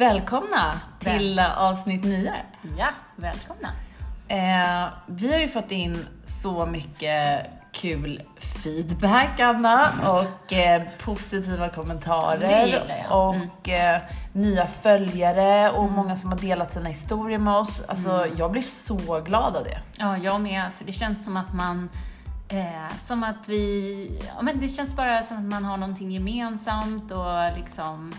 Välkomna till avsnitt 9. Ja, välkomna. Eh, vi har ju fått in så mycket kul feedback, Anna, och eh, positiva kommentarer. Mm. Och eh, nya följare och många som har delat sina historier med oss. Alltså, Mm. jag blir så glad av det. Ja, jag med. För det känns som att man eh, som att vi, ja men det känns bara som att man har någonting gemensamt och liksom,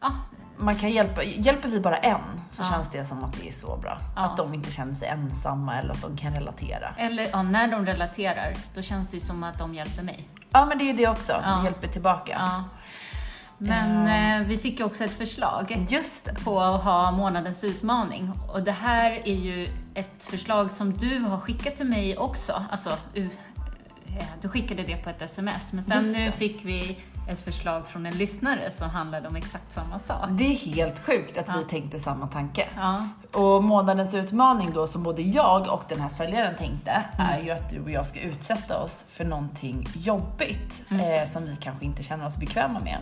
ja, Man kan hjälpa, hjälper vi bara en så Ja. känns det som att det är så bra. Ja. Att de inte känner sig ensamma eller att de kan relatera. eller ja, när de relaterar, då känns det ju som att de hjälper mig. Ja, men det är ju det också. Det hjälper tillbaka. Men Ja. eh, vi fick ju också ett förslag på att ha månadens utmaning. Och det här är ju ett förslag som du har skickat till mig också. Alltså, eh, du skickade det på ett sms, men sen nu fick vi ett förslag från en lyssnare som handlade om exakt samma sak. Det är helt sjukt att vi Ja. tänkte samma tanke. Ja, Och månadens utmaning då som både jag och den här följaren tänkte Mm. är ju att du och jag ska utsätta oss för någonting jobbigt Mm. eh, som vi kanske inte känner oss bekväma med.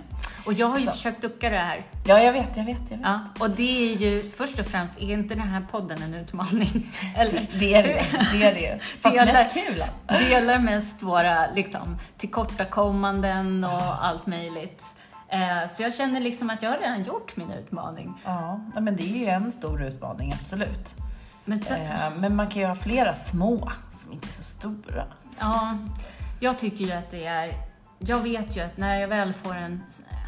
och jag har ju Så. försökt ducka det här. Ja, jag vet, jag vet, jag vet. Ja, och det är ju först och främst, är inte den här podden en utmaning? Eller? Det är det det är det. Fast Delar- mest kul. delar mest våra liksom, tillkortakommanden och allt möjligt. Eh, så jag känner liksom att jag har redan gjort min utmaning. Ja, men det är ju en stor utmaning, absolut. Men sen, Eh, men man kan ju ha flera små som inte är så stora. ja, jag tycker ju att det är... Jag vet ju att när jag väl får en...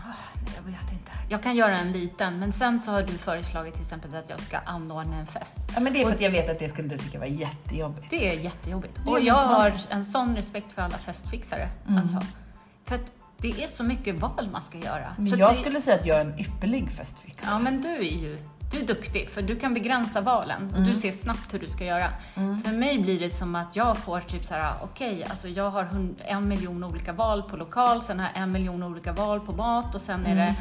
ah, Jag vet inte. Jag kan göra en liten, men sen så har du föreslagit till exempel att jag ska anordna en fest. Ja, men det är för att jag vet att det skulle du tycka var jättejobbigt. Det är jättejobbigt. Och jag har en sån respekt för alla festfixare. Mm. Alltså. För att det är så mycket val man ska göra. Men så jag det, skulle säga att jag är en ypperlig festfixare. Ja, men du är ju du är duktig, för du kan begränsa valen och Mm. du ser snabbt hur du ska göra. För mig blir det som att jag får typ så här: okej, alltså jag har en miljon olika val på lokal, sen har jag en miljon olika val på mat och sen är Mm. det,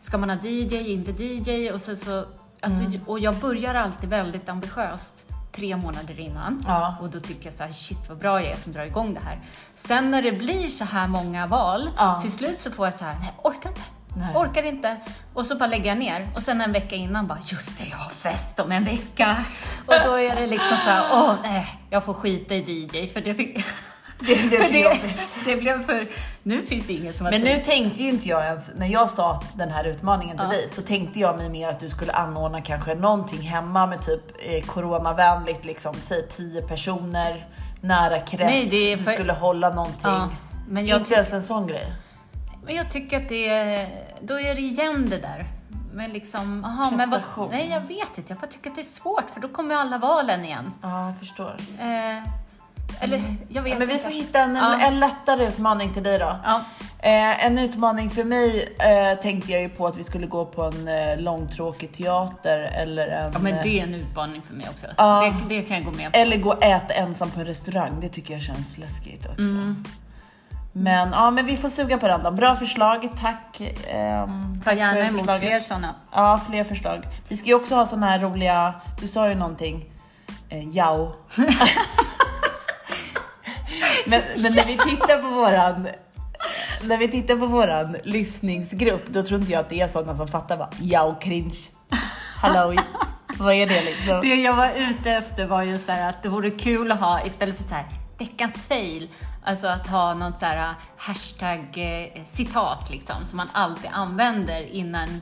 ska man ha DJ, inte DJ och sen så, alltså, Mm. och jag börjar alltid väldigt ambitiöst tre månader innan. Ja. Och då tycker jag så här, shit vad bra jag är som drar igång det här. Sen när det blir så här många val, Ja. till slut så får jag så här, nej orkar inte. Nej. Orkar inte. Och så bara lägger jag ner. Och sen en vecka innan bara, just det, jag har fest om en vecka. Och då är det liksom så här, åh nej, jag får skita i DJ för det fick... Det blev för för det, det blev för... Nu finns inget som Men tid. nu tänkte ju inte jag ens, när jag sa den här utmaningen till Ja. dig, så tänkte jag mig mer att du skulle anordna kanske någonting hemma med typ eh, coronavänligt, liksom, säg 10 personer, nära krets, Nej, är du för- skulle hålla någonting. Ja, men jag, inte ens en sån grej. men jag tycker att det är... Då är det igen det där. Men liksom, aha, men vad. Nej, jag vet inte. Jag bara tycker att det är svårt för då kommer alla valen igen. Ja, jag förstår. Eh, eller, jag vet Ja, men vi inte. får hitta en, Ja. en lättare utmaning till dig då. Eh, en utmaning för mig eh, tänkte jag ju på att vi skulle gå på en eh, långtråkig teater eller en... ja, men eh, det är en utmaning för mig också. Det, det kan jag gå med på. Eller gå och äta ensam på en restaurang, det tycker jag känns läskigt också. Mm. Men ja, men vi får suga på den då. Bra förslag, tack. ehm, Ta tack gärna emot förslaget. fler sådana. Ja, fler förslag. Vi ska ju också ha såna här roliga, du sa ju någonting, eh, jao. men, men när vi tittar på våran när vi tittar på våran lyssningsgrupp, då tror inte jag att det är sådana som fattar vad och cringe. Hallå, vad är det liksom? Det jag var ute efter var ju så här att det vore kul att ha, istället för så här veckans fail, alltså att ha något så här eh, hashtag eh, citat liksom, som man alltid använder innan,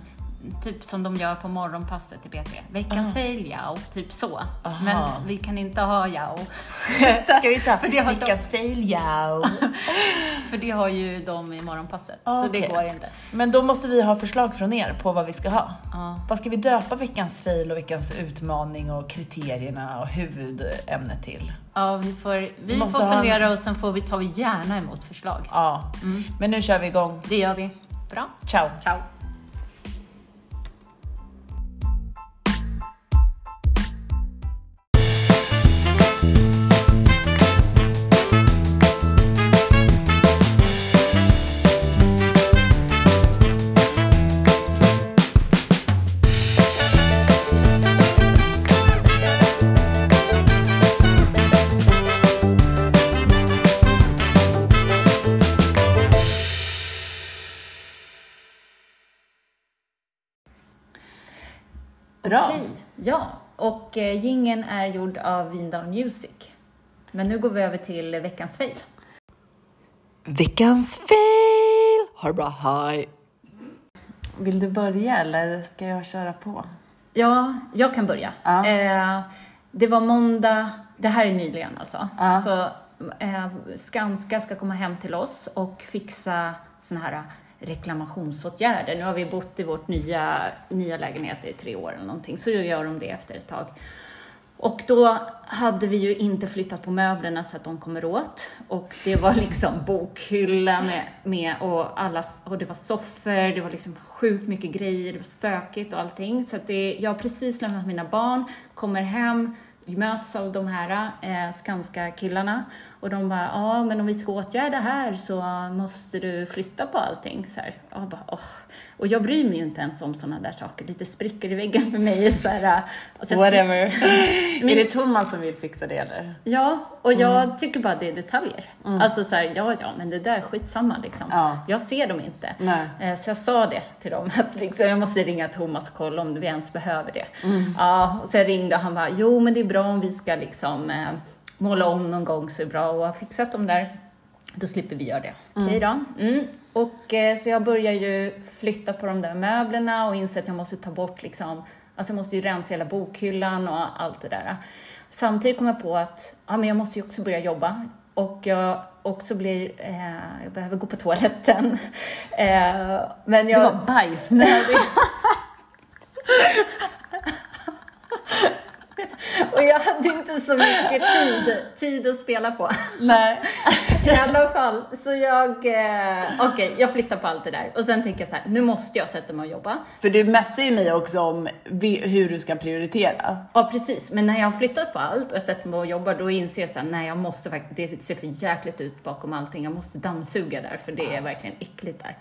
typ som de gör på morgonpasset i P3. Veckans fail, ja, typ så. Aha. Men vi kan inte ha ja. Ska vi ta För det har de- veckans fail jao? För det har ju de i morgonpasset, så Ah, Okej. det går inte. Men då måste vi ha förslag från er på vad vi ska ha. Ja. Vad ska vi döpa veckans fail och veckans utmaning och kriterierna och huvudämnet till? Ja, vi får, vi måste får ha en- fundera och sen får vi, vi gärna emot förslag. Ja, men nu kör vi igång. Det gör vi. Bra. Ciao! Ciao. Och eh, jingeln är gjord av Vindal Music. Men nu går vi över till veckans fail. Veckans fail! Ha det bra, hej! Vill du börja eller ska jag köra på? Ja, jag kan börja. Ja. Eh, det var måndag, det här är nyligen alltså. Ja. Så eh, Skanska ska komma hem till oss och fixa såna här reklamationsåtgärder. Nu har vi bott i vårt nya, nya lägenhet i tre år eller någonting, så gör de det efter ett tag. Och då hade vi ju inte flyttat på möblerna så att de kommer åt. Och det var liksom bokhylla med, med och, alla, och det var soffor, det var liksom sjukt mycket grejer, det var stökigt och allting. Så att det, jag har precis lämnat mina barn, kommer hem, möts av de här eh, skanska killarna och de bara, ja men om vi ska åtgärda här så måste du flytta på allting. Så här. Och, jag bara, åh. och jag bryr mig ju inte ens om sådana där saker. Lite sprickor i väggen för mig är så här, alltså, jag- Whatever. är det Thomas som vill fixa det eller? Ja, och jag tycker bara det är detaljer. Alltså så här, ja, ja, men det där är skitsamma liksom. Ja. Jag ser dem inte. Nej. Eh, Så jag sa det till dem, att liksom, jag måste ringa Thomas och kolla om vi ens behöver det. Ja, och så jag ringde och han bara, jo men det är bra om vi ska liksom eh, måla om någon gång så är det bra och ha fixat dem där. Då slipper vi göra det. Okej då. Mm. Och eh, så jag börjar ju flytta på de där möblerna och inser att jag måste ta bort liksom, alltså jag måste ju rensa hela bokhyllan och allt det där. Samtidigt kom jag på att ja, men jag måste ju också börja jobba och jag också blir, eh, jag behöver gå på toaletten. Eh, men jag, Det var bajsnödig. och jag hade inte så mycket tid, tid att spela på. Nej. I alla fall, så jag, eh, okej, jag flyttar på allt det där. Och sen tänker jag så här, nu måste jag sätta mig och jobba. För du messar ju mig också om hur du ska prioritera. Ja, precis. Men när jag har flyttat på allt och sätter mig och jobbar, då inser jag så här, nej, jag måste faktiskt, det ser för jäkligt ut bakom allting. Jag måste dammsuga där, för det är verkligen äckligt där.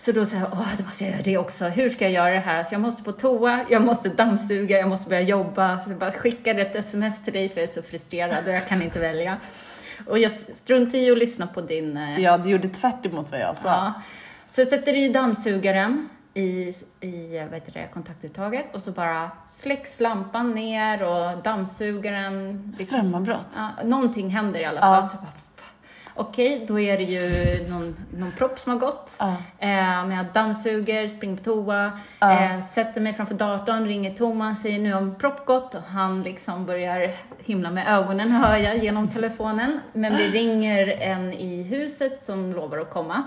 Så då säger jag, åh, då måste jag göra det också. Hur ska jag göra det här? Så jag måste på toa, jag måste dammsuga, jag måste börja jobba. Så jag bara skickade ett sms till dig för jag är så frustrerad och jag kan inte välja. Och jag struntar i att lyssna på din eh, Ja, du gjorde tvärt emot vad jag sa. Ja. Så jag sätter i dammsugaren i, i vad heter det, kontaktuttaget och så bara släcks lampan ner och dammsugaren... Strömavbrott. Ja, någonting händer i alla Ja. fall. Så jag bara, Okej, då är det ju någon, någon propp som har gått. Ja. Eh, men jag dammsuger, springer på toa, Ja. eh, sätter mig framför datorn, ringer Thomas, säger nu har en propp gått och han liksom börjar himla med ögonen hör jag genom telefonen. Men det ringer en i huset som lovar att komma.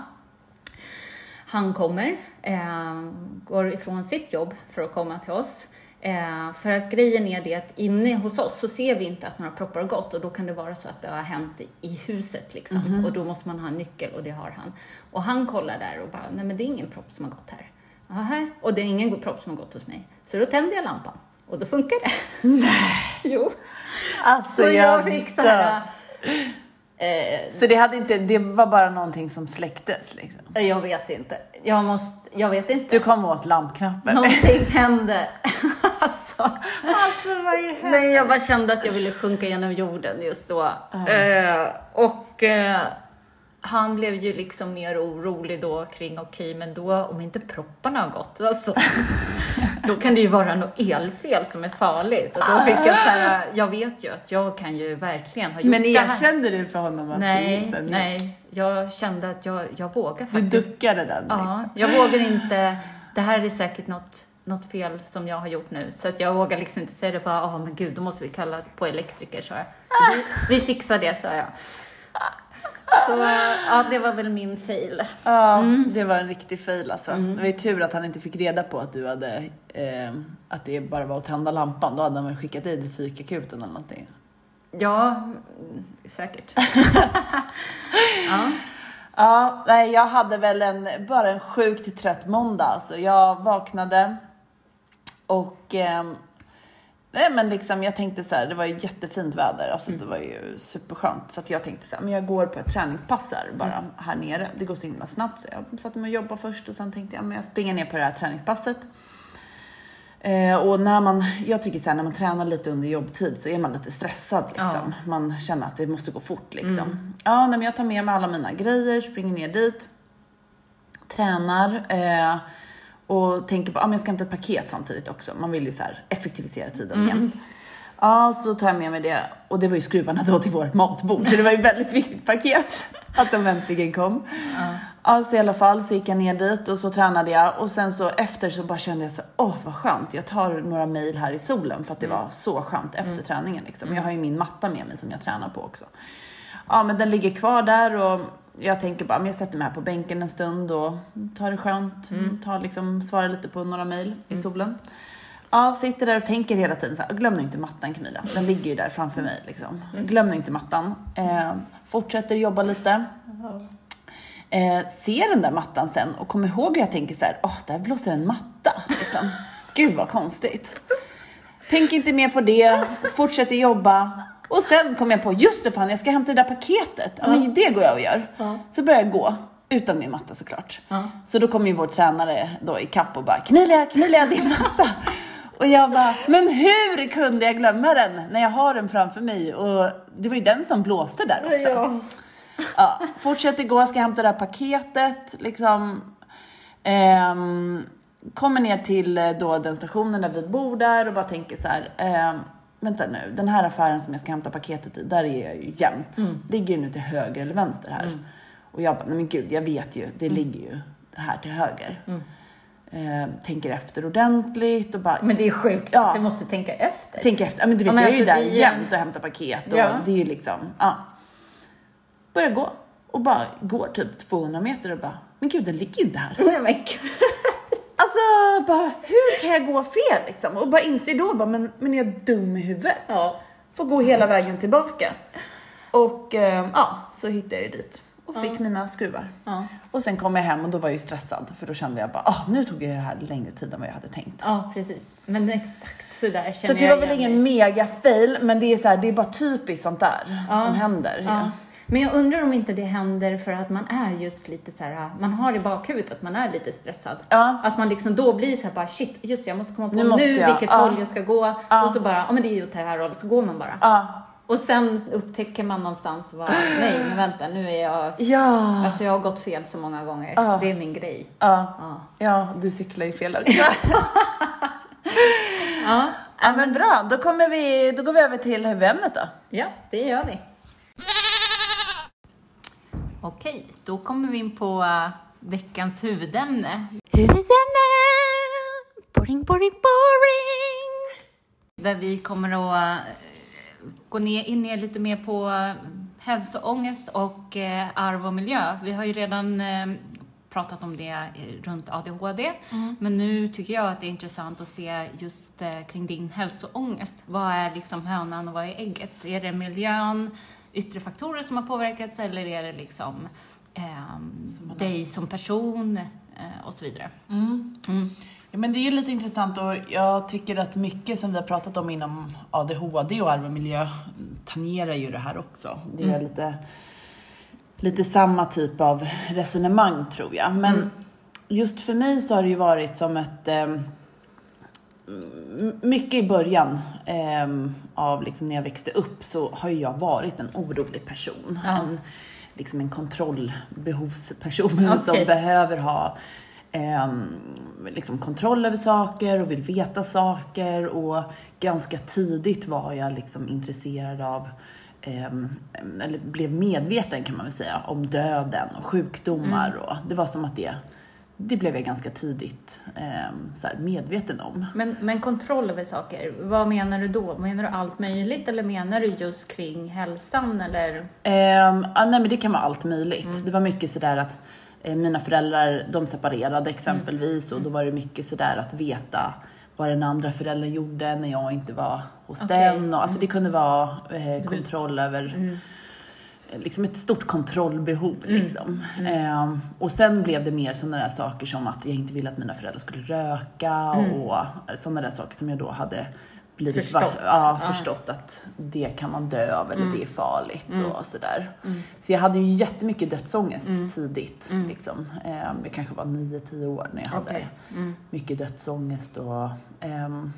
Han kommer, eh, går ifrån sitt jobb för att komma till oss. Eh, för att grejen är det att inne hos oss så ser vi inte att några proppar har gått och då kan det vara så att det har hänt i, huset liksom. Och då måste man ha en nyckel och det har han. Och han kollar där och bara, nej men det är ingen propp som har gått här. Aha, och det är ingen propp som har gått hos mig. Så då tänder jag lampan och då funkar det. Nej! jo. Alltså, Så jag fick så här, dör. Så det, hade inte, det var bara någonting som släcktes liksom? eh, jag vet inte. Jag måste, jag vet inte. Du kom åt lampknappen? Någonting hände. alltså. Alltså vad i Nej, jag bara kände att jag ville sjunka genom jorden just då. Eh, och eh, han blev ju liksom mer orolig då kring, okej, men då om inte propparna har gått, alltså, då kan det ju vara något elfel som är farligt. Och då fick jag så här, jag vet ju att jag kan ju verkligen ha gjort Men det här. erkände du för honom att Nej, sen? nej, jag kände att jag, jag vågar Du faktiskt. duckade den? liksom. Ja, jag vågar inte. Det här är säkert något, något fel som jag har gjort nu. Så att jag vågar liksom inte säga det bara, ja men gud, då måste vi kalla på elektriker, sa jag. Vi, vi fixar det, sa jag. Så ja, det var väl min fail. Ja, Mm. det var en riktig fail alltså. Det var ju tur att han inte fick reda på att du hade, eh, att det bara var att tända lampan. Då hade han väl skickat dig till psykakuten eller någonting. Ja, mm, säkert. ja. Ja, nej, jag hade väl en, bara en sjukt trött måndag. Alltså. Jag vaknade och ehm, nej, men liksom, jag tänkte så här, det var ju jättefint väder, alltså, det var ju superskönt. Så att jag tänkte så här, men jag går på ett träningspass här, bara här nere. Det går så himla snabbt så jag satte mig och jobbade först och sen tänkte jag, men jag springer ner på det här träningspasset. Eh, och när man, jag tycker så här, när man tränar lite under jobbtid så är man lite stressad liksom. Man känner att det måste gå fort liksom. Ja, nej, men jag tar med mig alla mina grejer, springer ner dit, tränar. Eh, Och tänker på, men jag ska hämta ett paket samtidigt också. Man vill ju så här effektivisera tiden igen. Ja, så tar jag med mig det. Och det var ju skruvarna då till vårt matbord. Så det var ju väldigt viktigt paket. Att de äntligen kom. Ja, så i alla fall så gick jag ner dit och så tränade jag. Och sen så efter så bara kände jag så, åh vad skönt. Jag tar några mil här i solen för att det var så skönt efter träningen liksom. Jag har ju min matta med mig som jag tränar på också. Ja, men den ligger kvar där och jag tänker bara, men jag sätter mig här på bänken en stund och tar det skönt. Tar liksom, svarar lite på några mejl i solen. Ja, sitter där och tänker hela tiden så här, glöm nu inte mattan Camilla. Den ligger ju där framför mig liksom. Glöm nu inte mattan. Eh, fortsätter jobba lite. Eh, ser den där mattan sen och kommer ihåg hur jag tänker så här, åh, där blåser en matta. Liksom. Gud vad konstigt. Tänk inte mer på det, fortsätter jobba. Och sen kom jag på, just det fan, jag ska hämta det där paketet. Ja, men det går jag och gör. Så börjar jag gå, utan min matta såklart. Så då kom ju vår tränare då i kapp och bara, Camilla, Camilla, din matta. Och jag bara, men hur kunde jag glömma den när jag har den framför mig? Och det var ju den som blåste där också. Ja. Ja, fortsätter gå, ska hämta det här paketet, liksom. Ehm, kommer ner till eh, då den stationen där vi bor där och bara tänker så här. ehm, vänta nu, den här affären som jag ska hämta paketet i, där är jag ju jämt. Ligger ju nu till höger eller vänster här? Och jag bara, nej men gud, jag vet ju, det ligger ju här till höger. Ehm, tänker efter ordentligt och bara, Men det är sjukt Ja. att du måste tänka efter. tänker efter. Ja, men du vet, Ja, men jag är ju alltså, där det är jämt och hämtar paket och Ja. det är ju liksom, ja. Börjar gå och bara går typ 200 meter och bara, men gud den ligger ju inte här. Nej, men gud. Alltså, bara hur kan jag gå fel liksom? Och bara inser då bara, men, men är jag dum i huvudet? Ja. Får gå hela vägen tillbaka. Och eh, ja, så hittade jag ju dit och fick mina skruvar. Ja. Och sen kom jag hem och då var jag ju stressad för då kände jag bara, ah, nu tog jag det här längre tid än vad jag hade tänkt. ja, precis. Men exakt så där känner Så det jag var väl ingen mega fail, men det är så här, det är bara typiskt sånt där Ja. som händer. Men jag undrar om inte det händer för att man är just lite så här, man har i bakhuvudet att man är lite stressad. Ja. Att man liksom då blir så här bara shit, just jag måste komma på Nu nu, vilket Ja. håll jag ska gå. Ja. Och så bara, ja men det är ju åt det här hållet, så går man bara. Ja. Och sen upptäcker man någonstans bara, nej men vänta, nu är jag, Ja. alltså jag har gått fel så många gånger. Ja. Det är min grej. Ja. Ja. ja, du cyklar ju fel också. Ja, ja, men bra, då, kommer vi, då går vi över till huvudämnet då. ja det gör vi. Okej, då kommer vi in på uh, veckans huvudämne. Huvudämne! Boring, boring, boring! Där vi kommer att eh, gå ner, in ner lite mer på eh, hälsoångest och arv och miljö. Vi har ju redan pratat om det runt ADHD, men nu tycker jag att det är intressant att se just kring din hälsoångest. Vad är liksom hönan och vad är ägget? Är det miljön, yttre faktorer som har påverkats eller är det liksom ehm, dig som person eh, och så vidare? Mm. Ja, men det är ju lite intressant och jag tycker att mycket som vi har pratat om inom ADHD och arv och miljö tangerar ju det här också. Det är lite, lite samma typ av resonemang tror jag. Men just för mig så har det ju varit som ett m- mycket i början ehm, av liksom när jag växte upp så har ju jag varit en orolig person. Ja. En, liksom en kontrollbehovsperson Okej. som behöver ha ehm, liksom kontroll över saker och vill veta saker och ganska tidigt var jag liksom intresserad av ehm, eller blev medveten kan man väl säga om döden och sjukdomar och det var som att det det blev jag ganska tidigt ehm, så här medveten om. Men, men kontroll över saker, vad menar du då? Menar du allt möjligt eller menar du just kring hälsan eller? Ehm, ja, nej men det kan vara allt möjligt. Det var mycket sådär att eh, mina föräldrar, de separerade exempelvis och då var det mycket sådär att veta vad den andra föräldern gjorde när jag inte var hos Okej. den. Och, alltså det kunde vara eh, kontroll över eh, Liksom ett stort kontrollbehov liksom. Ehm, och sen blev det mer sådana där saker som att jag inte ville att mina föräldrar skulle röka och sådana där saker som jag då hade blivit Förstått. Va- ja, Ja. förstått att det kan man dö av eller det är farligt och sådär. Så jag hade ju jättemycket dödsångest tidigt. Liksom. Ehm, jag kanske var 9-10 år när jag hade Okej. mycket dödsångest och ehm,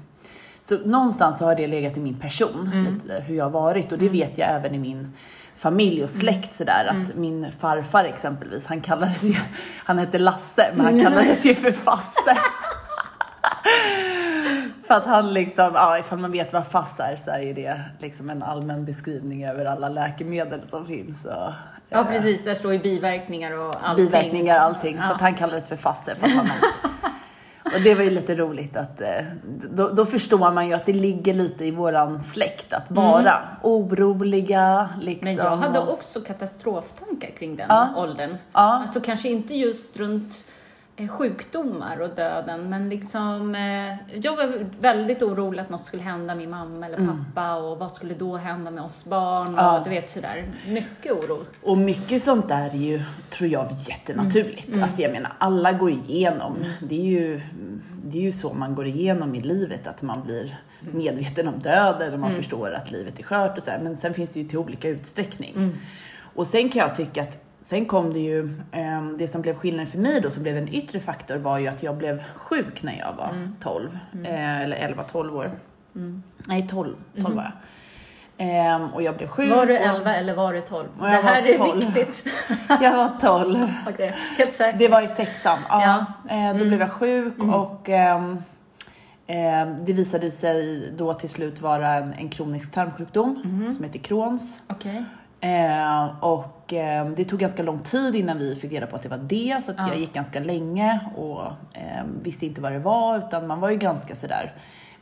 så någonstans så har det legat i min person, lite hur jag har varit och det vet jag även i min familj och släkt sådär att min farfar exempelvis, han kallades ju, han hette Lasse men han kallades ju för Fasse. För att han liksom, ja ifall man vet vad FASS är så är ju det liksom en allmän beskrivning över alla läkemedel som finns. Och, Ja, precis. Där står ju biverkningar och allting. biverkningar och allting. Så Ja. att han kallades för Fasse. För att han och det var ju lite roligt att eh, då, då förstår man ju att det ligger lite i våran släkt att vara oroliga. Liksom, Men jag hade och- också katastroftankar kring den Ja. åldern. Ja. Alltså kanske inte just runt sjukdomar och döden, men liksom eh, jag var väldigt orolig att något skulle hända min mamma eller pappa och vad skulle då hända med oss barn och Ja. du vet sådär. Mycket oro. Och mycket sånt där är ju, tror jag, jättenaturligt. Alltså jag menar, alla går igenom. Det, är ju, det är ju så man går igenom i livet, att man blir medveten om döden och man förstår att livet är skört och så här. Men sen finns det ju till olika utsträckning. Och sen kan jag tycka att Sen kom det ju, eh, det som blev skillnaden för mig då, som blev en yttre faktor, var ju att jag blev sjuk när jag var 12. Eh, eller 11-12 år. Nej, 12, 12 var jag. Ehm, och jag blev sjuk. Var du och- 11 eller var du 12? Och Det här var är 12. viktigt. Jag var 12. Okej, helt säkert. Det var i sexan. Ja. Ja. Mm. Eh, Då blev jag sjuk och ehm, ehm, det visade sig då till slut vara en, en kronisk tarmsjukdom Mm-hmm. som heter Crohns. Okej. Eh, och ehm, det tog ganska lång tid innan vi fick reda på att det var det, så att Ja. jag gick ganska länge och ehm, visste inte vad det var, utan man var ju ganska sådär,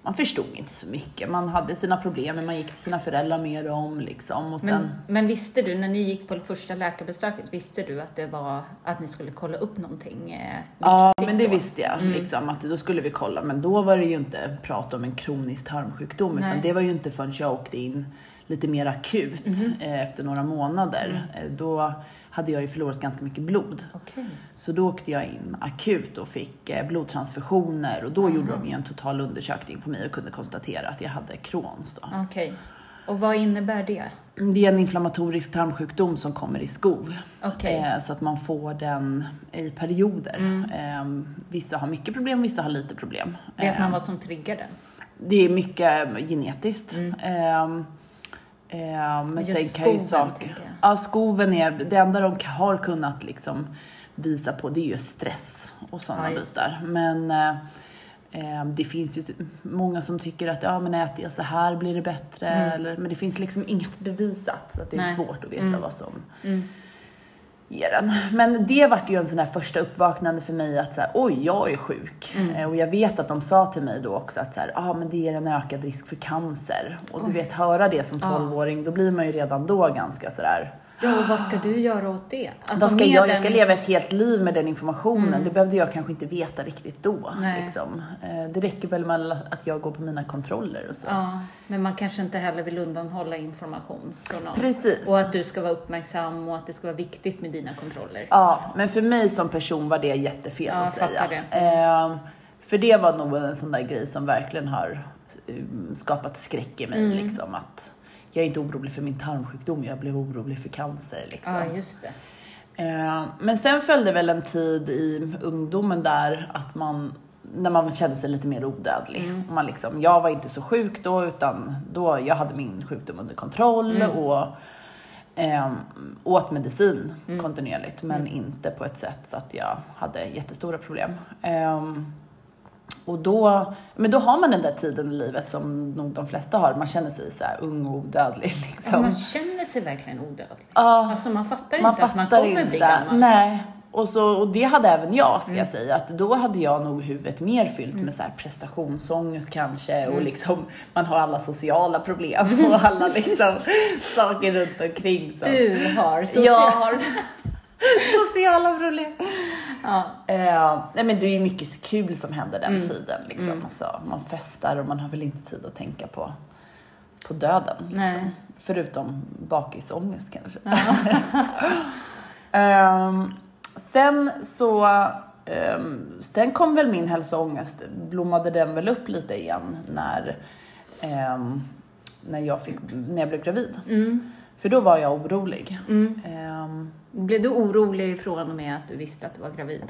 man förstod inte så mycket. Man hade sina problem, men man gick till sina föräldrar med dem liksom. Och sen, Men, men visste du, när ni gick på det första läkarbesöket, visste du att det var att ni skulle kolla upp någonting eh, Ja, men det då? Mm. visste jag. Liksom, att då skulle vi kolla. Men då var det ju inte prat om en kronisk tarmsjukdom. Utan Nej. det var ju inte förrän jag åkte in lite mer akut eh, efter några månader. Mm. Eh, Då hade jag ju förlorat ganska mycket blod. Okej. Så då åkte jag in akut och fick eh, blodtransfusioner. Och då gjorde de ju en total undersökning på mig och kunde konstatera att jag hade Crohns. Då. Okej. Och vad innebär det? Det är en inflammatorisk tarmsjukdom som kommer i skov. Mm. Eh, så att man får den i perioder. Eh, vissa har mycket problem, vissa har lite problem. Vet man vad som triggar den? Det är mycket genetiskt. Eh, eh, men Just sen kan ju saker... Ja, skoven är... Det enda de har kunnat liksom visa på det är ju stress och sådana Ja, bitar. Men eh, eh, det finns ju många som tycker att ja, men äter jag så här blir det bättre. Eller, men det finns liksom inget bevisat. Så att det är Nej. svårt att veta vad som ger den. Men det vart ju en sån här första uppvaknande för mig att så här, oj, jag är sjuk. Eh, Och jag vet att de sa till mig då också att så här, ah, men det ger en ökad risk för cancer. Och du vet, höra det som 12-åring, då blir man ju redan då ganska sådär, Ja, och vad ska du göra åt det? Alltså, vad ska jag, jag ska leva ett helt liv med den informationen. Det behövde jag kanske inte veta riktigt då. Liksom. Eh, Det räcker väl med att jag går på mina kontroller och så. Ja, men man kanske inte heller vill undanhålla information från någon. Precis. Och att du ska vara uppmärksam och att det ska vara viktigt med dina kontroller. Ja, men för mig som person var det jättefel Ja, att säga. det. Ehm, för det var nog en sån där grej som verkligen har um, skapat skräck i mig. Mm. Liksom, att jag är inte orolig för min tarmsjukdom, jag blev orolig för cancer. Liksom. Ja, just det. Ehm, men sen följde väl en tid i ungdomen där att man när man kände sig lite mer odödlig. Mm. Man liksom, jag var inte så sjuk då, utan då, jag hade min sjukdom under kontroll Mm. och ehm, åt medicin Mm. kontinuerligt, men inte på ett sätt så att jag hade jättestora problem. Ehm, och då, men då har man den där tiden i livet som nog de flesta har, man känner sig så ung och odödlig. Ja, Liksom. man känner sig verkligen odödlig. Ja. Alltså man fattar Man inte att man fattar kommer inte. bli gammal. Nej. Och, så, och det hade även jag, ska Mm. jag säga. Att då hade jag nog huvudet mer fyllt med så här prestationsångest kanske. Mm. Och liksom, man har alla sociala problem och alla liksom saker runt omkring. Som, Du har social... jag har sociala problem. Ja. Eh, nej men det är ju mycket kul som händer den Mm. tiden. Liksom. Alltså, man festar och man har väl inte tid att tänka på, på döden. Nej. Liksom. Förutom bakisångest kanske. Ehm, sen så, ehm, sen kom väl min hälsoångest, blommade den väl upp lite igen när, ehm, när, jag, fick, när jag blev gravid. Mm. För då var jag orolig. Ehm, Blev du orolig från och med att du visste att du var gravid?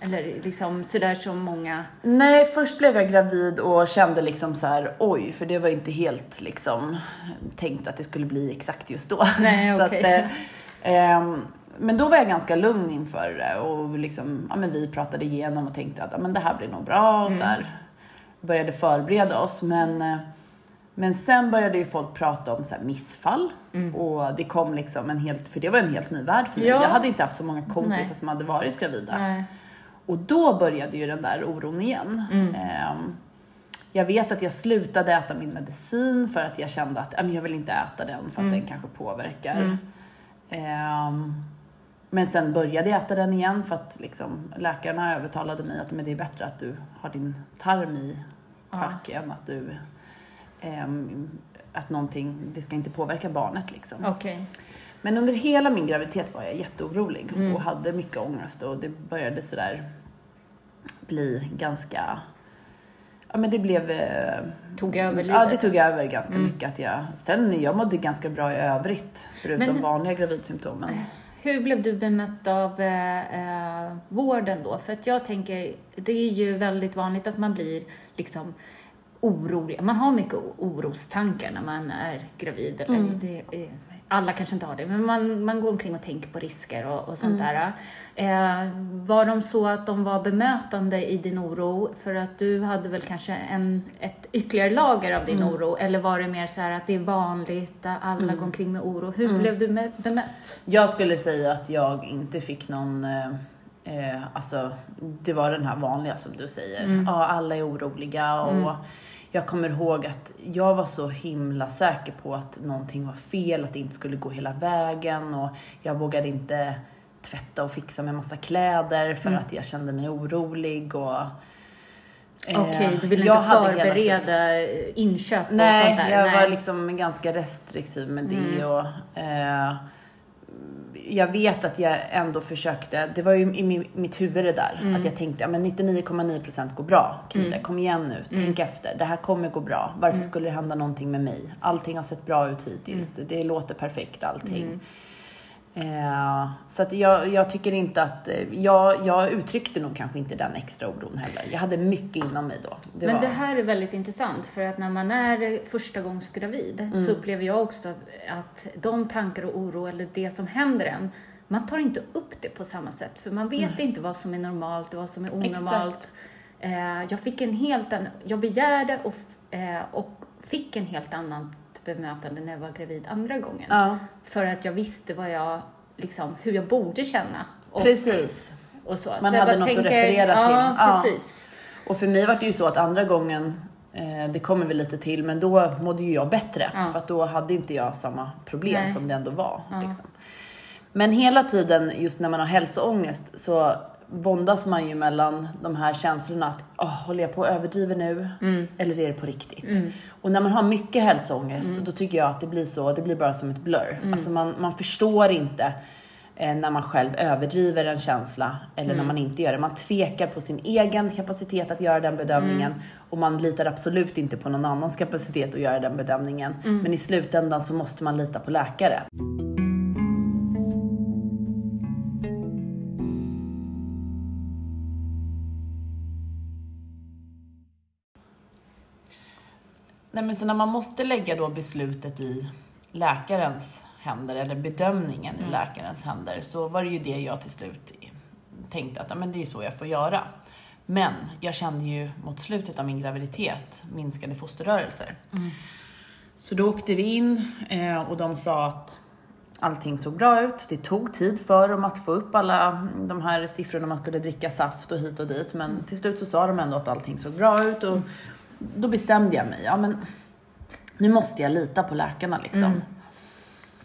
Eller liksom sådär som många... Nej, först blev jag gravid och kände liksom så här, oj, för det var inte helt liksom tänkt att det skulle bli exakt just då. Nej, Så okej. att, eh, ehm, men då var jag ganska lugn inför det och liksom, ja men vi pratade igenom och tänkte att ja, men det här blir nog bra och så här. Började förbereda oss men eh, men sen började ju folk prata om så missfall och det kom liksom en helt, för det var en helt ny värld för mig. Ja. Jag hade inte haft så många kompisar Nej. som hade varit gravida. Nej. Och då började ju den där oron igen. Ehm, jag vet att jag slutade äta min medicin för att jag kände att "Ja, men jag vill inte äta den för att den kanske påverkar. Ehm, men sen började jag äta den igen för att liksom, läkarna övertalade mig att men det är bättre att du har din tarm i schack än att du att någonting, det ska inte påverka barnet liksom. Okej. Men under hela min graviditet var jag jätteorolig och hade mycket ångest och det började sådär bli ganska, ja men det blev... eh, Tog över Ja, livet. det tog över ganska mycket att jag, sen jag mådde ganska bra i övrigt förutom Men- vanliga gravidsymptomen. Hur blev du bemött av eh, eh, vården då? För att jag tänker, det är ju väldigt vanligt att man blir liksom orolig. Man har mycket orostankar när man är gravid. Eller det, är- alla kanske inte har det, men man, man går omkring och tänker på risker och, och sånt där. Eh, var de så att de var bemötande i din oro för att du hade väl kanske en, ett ytterligare lager av din oro? Eller var det mer så här att det är vanligt, att alla går omkring med oro? Hur blev du med, bemött? Jag skulle säga att jag inte fick någon, eh, eh, alltså det var den här vanliga som du säger. Ja, alla är oroliga och jag kommer ihåg att jag var så himla säker på att någonting var fel, att det inte skulle gå hela vägen och jag vågade inte tvätta och fixa med massa kläder för att jag kände mig orolig och eh, Okej, du ville jag inte förbereda inköp och sånt Nej, där? jag var liksom ganska restriktiv med det och eh, jag vet att jag ändå försökte, det var ju i mi- mitt huvud det där, att jag tänkte, ja men 99,9% går bra. Camilla, kom igen nu, tänk efter, det här kommer gå bra. Varför skulle det hända någonting med mig? Allting har sett bra ut hittills, det låter perfekt allting. Eh, så att jag, jag tycker inte att, eh, jag, jag uttryckte nog kanske inte den extra oron heller. Jag hade mycket inom mig då. Det Men var, det här är väldigt intressant för att när man är första gångs gravid Mm. så upplever jag också att de tankar och oro eller det som händer en, man tar inte upp det på samma sätt för man vet inte vad som är normalt och vad som är onormalt. Eh, jag fick en helt annan, jag begärde och, eh, och fick en helt annan bemötande när jag var gravid andra gången. Ja, För att jag visste vad jag, liksom, hur jag borde känna. Och, precis. och så. Man så hade något att tänker, referera till. Ja, Ja. precis. Och för mig var det ju så att andra gången, eh, det kommer vi lite till, men då mådde ju jag bättre. Ja. För att då hade inte jag samma problem Nej. som det ändå var. Liksom. Men hela tiden, just när man har hälsoångest, så våndas man ju mellan de här känslorna att, oh, håller jag på att överdriva nu? Mm. Eller är det på riktigt? Och när man har mycket hälsoångest, då tycker jag att det blir så, det blir bara som ett blur. Alltså man, man förstår inte eh, när man själv överdriver en känsla eller när man inte gör det. Man tvekar på sin egen kapacitet att göra den bedömningen och man litar absolut inte på någon annans kapacitet att göra den bedömningen. Men i slutändan så måste man lita på läkare. Nej, men så när man måste lägga då beslutet i läkarens händer eller bedömningen i läkarens händer så var det ju det jag till slut tänkte att men det är så jag får göra. Men jag kände ju mot slutet av min graviditet minskade fosterrörelser. Så då åkte vi in eh, och de sa att allting såg bra ut. Det tog tid för dem att få upp alla de här siffrorna man skulle dricka saft och hit och dit. Men till slut så sa de ändå att allting såg bra ut och då bestämde jag mig. Ja, men nu måste jag lita på läkarna liksom.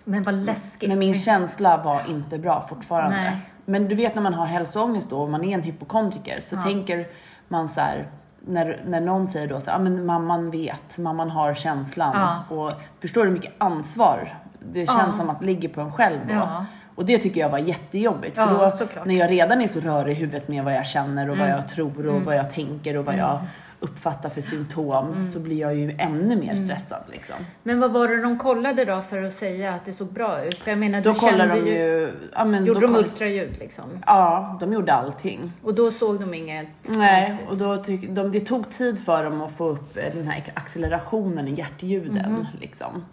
Men vad läskigt. Men min känsla var inte bra fortfarande. Nej. Men du vet när man har hälsoångest då och man är en hypokondriker så tänker man så här när, när någon säger då så här, ah, men mamman vet, mamman har känslan. Ja. Och förstår du hur mycket ansvar det känns som att ligger på en själv då? Ja. Och det tycker jag var jättejobbigt. För Ja, då, såklart. när jag redan är så rörig i huvudet med vad jag känner och vad jag tror och vad jag tänker och vad jag uppfattar för symptom så blir jag ju ännu mer stressad liksom. Men vad var det de kollade då för att säga att det såg bra ut? För jag menar, Då du kollar kände de ju... Ja, men Gjorde de ultraljud liksom? Ja, de gjorde allting. Och då såg de inget Nej, och då tyck, de, det tog tid för dem att få upp den här accelerationen i hjärtljuden. Liksom.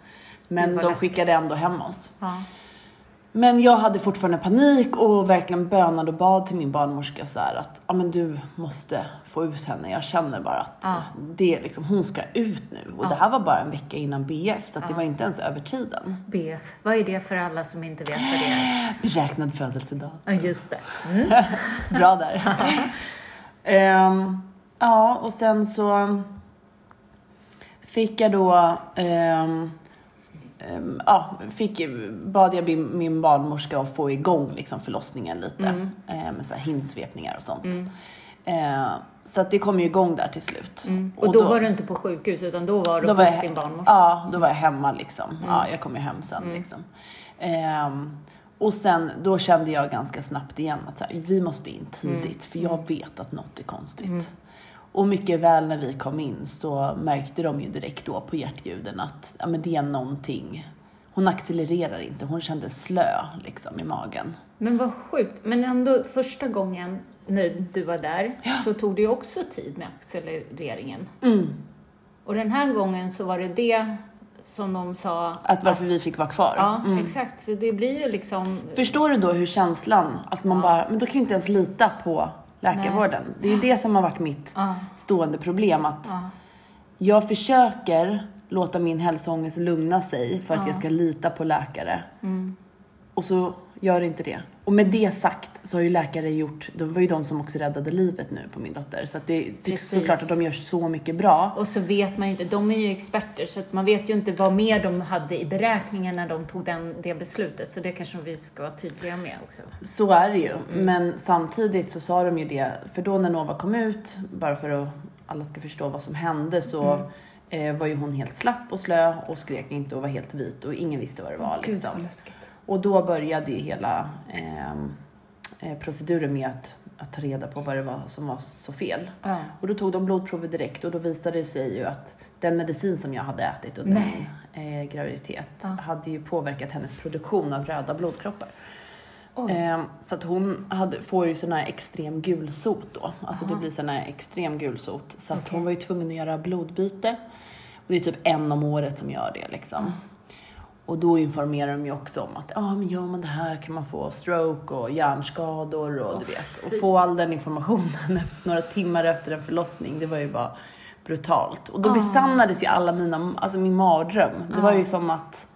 Men de läskigt. skickade ändå hem oss. Ja. Men jag hade fortfarande panik och verkligen bönade och bad till min barnmorska så här att ja, men du måste få ut henne. Jag känner bara att Ja. det liksom, hon ska ut nu. Och det här var bara en vecka innan BF så det var inte ens över tiden. BF, vad är det för alla som inte vet vad det är? Beräknad födelsedag. Ja, just det. Bra där. Ehm, ja, och sen så fick jag då ehm, ja, fick, bad jag min, barnmorska att få igång liksom förlossningen lite eh, med så här hinsvepningar och sånt. Eh, så att det kom ju igång där till slut. Och, då, var du inte på sjukhus utan då var du då hos din barnmorska? Ja, då var jag hemma liksom. Ja, jag kom ju hem sen liksom. Ehm, och sen, då kände jag ganska snabbt igen att här, vi måste in tidigt för jag vet att något är konstigt. Och mycket väl när vi kom in så märkte de ju direkt då på hjärtljuden att ja, men det är någonting. Hon accelererar inte, hon kände slö liksom i magen. Men vad sjukt. Men ändå första gången när du var där så tog det ju också tid med accelereringen. Mm. Och den här gången så var det det som de sa. Att varför vi fick vara kvar. Ja, exakt. Så det blir ju liksom... Förstår du då hur känslan, att man bara, men då kan jag inte ens lita på läkarvården. Det är ju det som har varit mitt Ja. stående problem. Att Ja. jag försöker låta min hälsoångest lugna sig för att jag ska lita på läkare. Mm. Och så gör inte det. Och med det sagt så har ju läkare gjort, det var ju de som också räddade livet nu på min dotter. Så att det Precis. såklart att de gör så mycket bra. Och så vet man ju inte, de är ju experter så att man vet ju inte vad mer de hade i beräkningen när de tog den, det beslutet. Så det kanske vi ska vara tydliga med också. Så är det ju. Men samtidigt så sa de ju det, för då när Nova kom ut, bara för att alla ska förstå vad som hände, så eh, var ju hon helt slapp och slö och skrek inte och var helt vit och ingen visste vad det var. Gud liksom. läskigt. Och då började hela ehm, eh, proceduren med att, att ta reda på vad det var som var så fel. Ja. Och då tog de blodprover direkt och då visade det sig ju att den medicin som jag hade ätit under Nej. min eh, graviditet Ja. hade ju påverkat hennes produktion av röda blodkroppar. Ehm, så att hon hade, får ju sån här extrem gulsot då. Alltså det blir sån här extrem gulsot. Så att Okej. hon var ju tvungen att göra blodbyte. Och det är typ en om året som gör det liksom. Och då informerar de ju också om att ah, men gör man det här kan man få stroke och hjärnskador och du vet. Och få all den informationen några timmar efter en förlossning, det var ju bara brutalt. Och då Ah. besannades ju alla mina, alltså min mardröm. Det var ju som att,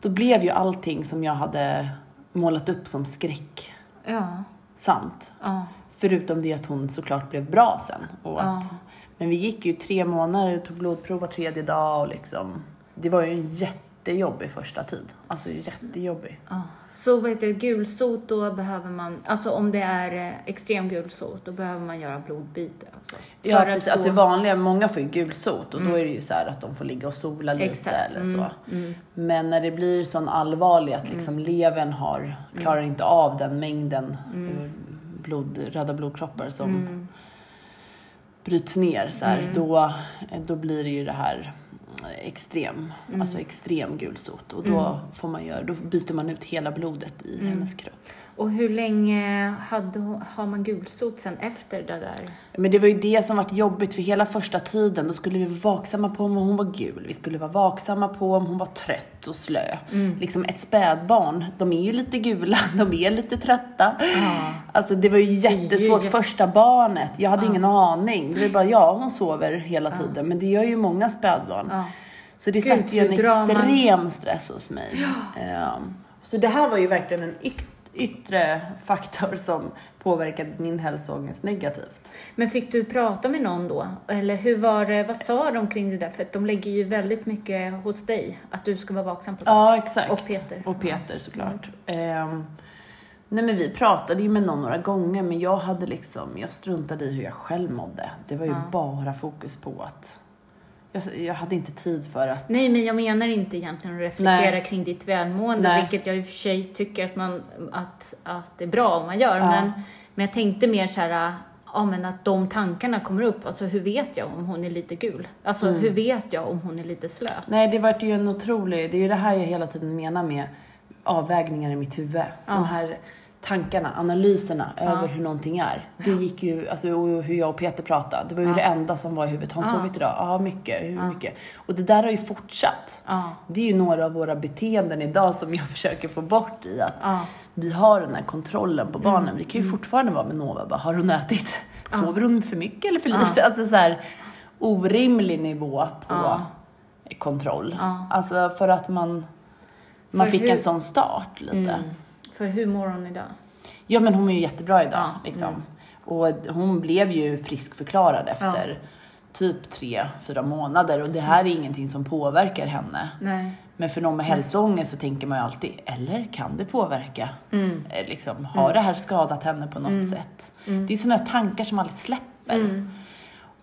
då blev ju allting som jag hade målat upp som skräck Ja. sant. Ja. Förutom det att hon såklart blev bra sen. Och att, Ja. Men vi gick ju tre månader, tog blodprov var tredje dag och liksom. Det var ju en jättejobbig första tid. Alltså jättejobbig. Ja. Så vad heter det, gulsot, då behöver man, alltså om det är eh, extrem gulsot, då behöver man göra blodbyte. Alltså, Ja, precis. få- Alltså vanliga, många får ju gulsot och då är det ju så här att de får ligga och sola lite Exakt. eller så. Mm, Men när det blir sån allvarlig att liksom levern har, klarar inte av den mängden eh, blod, röda blodkroppar som Mm. bryts ner så här, då, då blir det ju det här eh, extrem, Mm. alltså extrem gulsot och då får man göra, då byter man ut hela blodet i Mm. hennes kropp. Och hur länge hade, har man gulsot sen efter det där? Men det var ju det som var jobbigt för hela första tiden. Då skulle vi vara vaksamma på om hon var gul. Vi skulle vara vaksamma på om hon var trött och slö. Mm. Liksom ett spädbarn, de är ju lite gula, de är lite trötta. Ja. Alltså det var ju jättesvårt. jätte- Första barnet, jag hade ingen aning. Det var bara, ja hon sover hela tiden. Men det gör ju många spädbarn. Ja. Så det Gud, satte ju en drar man- extrem stress hos mig. Ehm, så det här var ju verkligen en yt- yttre faktor som påverkade min hälsoångest negativt. Men fick du prata med någon då? Eller hur var det, vad sa de kring det där? För de lägger ju väldigt mycket hos dig, att du ska vara vaksam på sånt. Ja, exakt. Och Peter. Och Peter såklart. Ehm, nej men vi pratade ju med någon några gånger men jag hade liksom, jag struntade i hur jag själv mådde. Det var ju Ja. bara fokus på att jag, jag hade inte tid för att Nej, men jag menar inte egentligen att reflektera Nej. kring ditt välmående, Nej. vilket jag i och för sig tycker att, man, att, att det är bra om man gör. Ja. Men, men jag tänkte mer så här, ja, men att de tankarna kommer upp. Alltså hur vet jag om hon är lite gul? Alltså Mm. hur vet jag om hon är lite slö? Nej, det vart ju en otrolig... Det är ju det här jag hela tiden menar med avvägningar i mitt huvud. De här tankarna, analyserna över hur någonting är. Det gick ju, alltså och hur jag och Peter pratade. Det var ju det enda som var i huvudet. Har hon sovit idag? Ja, mycket. Hur mycket? Och det där har ju fortsatt. Ja. Det är ju några av våra beteenden idag som jag försöker få bort i att Ja. vi har den här kontrollen på barnen. Vi kan ju fortfarande vara med Nova bara, har hon ätit? Sover hon för mycket eller för lite? Alltså så här orimlig nivå på Ja. kontroll. Ja. Alltså för att man, man För fick hur- en sån start lite. Mm. För hur mår hon idag? Ja men hon är ju jättebra idag. Ja, Liksom. Och hon blev ju friskförklarad efter typ tre, fyra månader. Och det här är ingenting som påverkar henne. Nej. Men för någon med hälsoångest så tänker man ju alltid, eller kan det påverka? Mm. Eh, Liksom, har det här skadat henne på något sätt? Det är sådana tankar som aldrig släpper. Mm.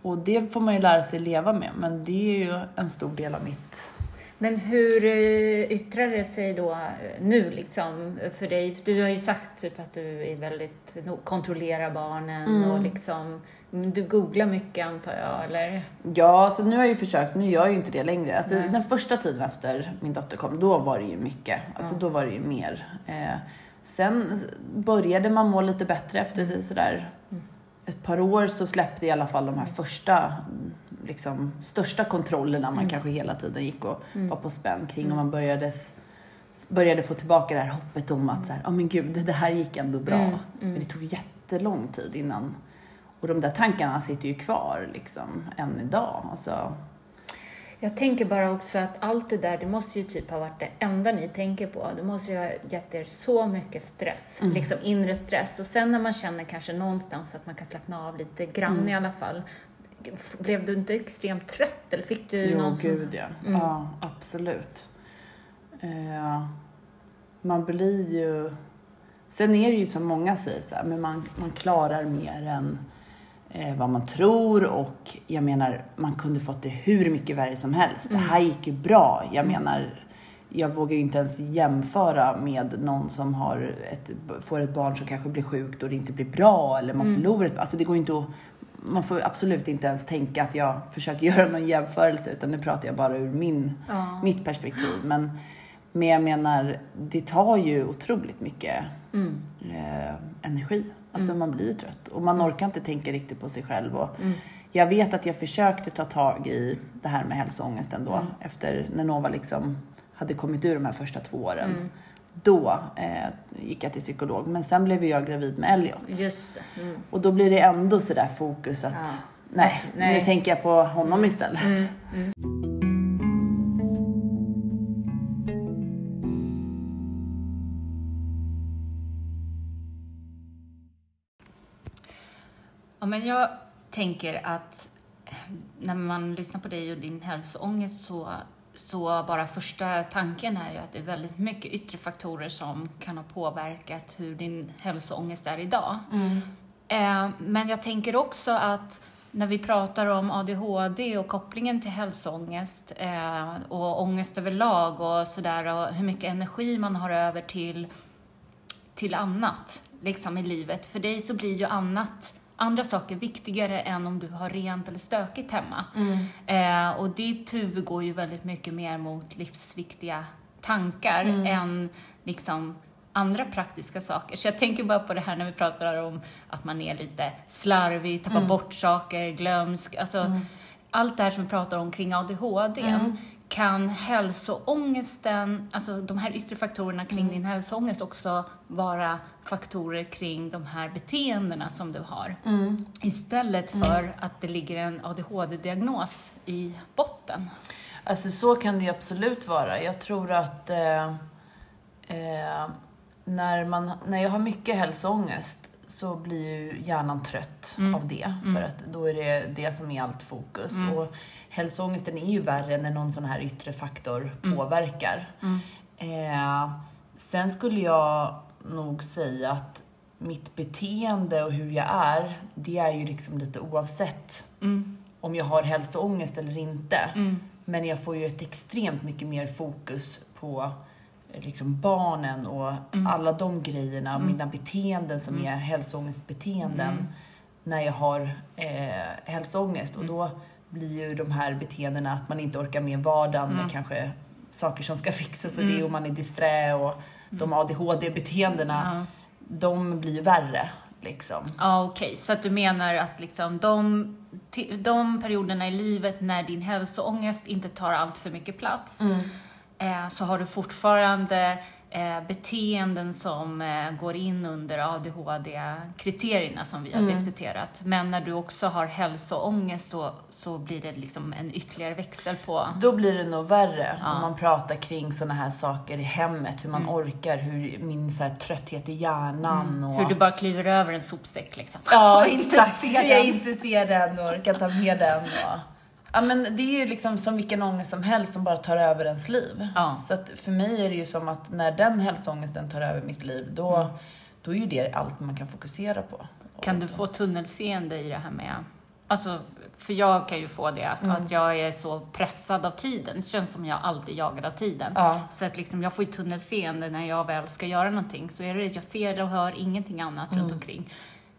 Och det får man ju lära sig leva med. Men det är ju en stor del av mitt... Men hur eh, yttrar det sig då eh, nu liksom för dig? Du har ju sagt typ att du är väldigt, kontrollerar barnen och liksom, mm, du googlar mycket antar jag eller? Ja, så nu har jag ju försökt, nu gör jag ju inte det längre. Alltså, den första tiden efter min dotter kom, då var det ju mycket. Alltså då var det ju mer. Eh, sen började man må lite bättre efter sådär ett par år så släppte i alla fall de här första, mm, liksom, största kontrollerna man kanske hela tiden gick och var på spänn kring och man började, s- började få tillbaka det här hoppet om att så här, oh, men gud, det, här gick ändå bra. Men det tog jättelång tid innan och de där tankarna sitter ju kvar liksom än idag. Alltså, Jag tänker bara också att allt det där, det måste ju typ ha varit det enda ni tänker på. Det måste ju ha gett er så mycket stress, liksom inre stress. Och sen när man känner kanske någonstans att man kan slappna av lite grann i alla fall. Blev du inte extremt trött eller fick du jo, någon som... gud ja. Ja, absolut. Eh, man blir ju... Sen är det ju som många säger så här, men man, man klarar mer än eh, vad man tror och jag menar, man kunde fått det hur mycket värre som helst. Det här gick ju bra. Jag menar, jag vågar ju inte ens jämföra med någon som har ett, får ett barn som kanske blir sjukt och det inte blir bra eller man förlorar ett Alltså det går inte att man får absolut inte ens tänka att jag försöker göra någon jämförelse utan nu pratar jag bara ur min, Ja. mitt perspektiv. Men, men jag menar, det tar ju otroligt mycket Mm. eh, energi. Alltså man blir ju trött och man orkar inte tänka riktigt på sig själv. Och Mm. Jag vet att jag försökte ta tag i det här med hälsoångesten då Mm. efter när Nova liksom hade kommit ur de här första två åren. Mm. Då eh, gick jag till psykolog men sen blev jag gravid med Elliot. Just det. Mm. Och då blir det ändå sådär fokus att Ja. nej, Nej. Mm. nu tänker jag på honom istället. Ja, men jag tänker att när man lyssnar på dig och din hälsoångest så, så bara första tanken är ju att det är väldigt mycket yttre faktorer som kan ha påverkat hur din hälsoångest är idag. Eh, men jag tänker också att när vi pratar om ADHD och kopplingen till hälsoångest eh, och ångest överlag och sådär och hur mycket energi man har över till till annat liksom i livet. För dig så blir ju annat, andra saker viktigare än om du har rent eller stökigt hemma. Eh, och ditt huvud går ju väldigt mycket mer mot livsviktiga tankar än liksom andra praktiska saker. Så jag tänker bara på det här när vi pratar om att man är lite slarvig, tappar bort saker, glömsk. Alltså, Allt det här som vi pratar om kring ADHD kan hälsoångesten, alltså de här yttre faktorerna kring din hälsoångest också vara faktorer kring de här beteendena som du har. Istället för att det ligger en ADHD-diagnos i botten. Alltså så kan det absolut vara. Jag tror att eh, eh, när, man, när jag har mycket hälsoångest så blir ju hjärnan trött av det. För att då är det det som är allt fokus. Och hälsoångesten är ju värre när någon sån här yttre faktor påverkar. Eh, sen skulle jag nog säga att mitt beteende och hur jag är, det är ju liksom lite oavsett om jag har hälsoångest eller inte. Men jag får ju ett extremt mycket mer fokus på liksom barnen och alla de grejerna, mina beteenden som är hälsoångestbeteenden. när jag har eh, hälsoångest. Och då blir ju de här beteendena att man inte orkar med vardagen med kanske saker som ska fixas och det och man är disträ och de ADHD-beteendena, de blir ju värre. Liksom. Ja, okej. Så att du menar att liksom de, de perioderna i livet när din hälsoångest inte tar allt för mycket plats, eh, så har du fortfarande eh, beteenden som eh, går in under ADHD-kriterierna som vi har diskuterat. Men när du också har hälsoångest så, så blir det liksom en ytterligare växel på... Då blir det nog värre Ja. om man pratar kring såna här saker i hemmet, hur man Mm. orkar, hur min så här, trötthet i hjärnan och... Hur du bara kliver över en sopsäck liksom. Ja, exakt. ser Jag inte ser den och orkar ta med den. Och... Ja, men det är ju liksom som vilken ångest som helst som bara tar över ens liv. Ja. Så att för mig är det ju som att när den hälsoångesten tar över mitt liv, då, Mm. då är ju det allt man kan fokusera på. Kan du få tunnelseende i det här med... Alltså, för jag kan ju få det, att jag är så pressad av tiden. Det känns som jag alltid jagar av tiden. Ja. Så att liksom, jag får ju tunnelseende när jag väl ska göra någonting. Så är det att jag ser och hör ingenting annat runt omkring.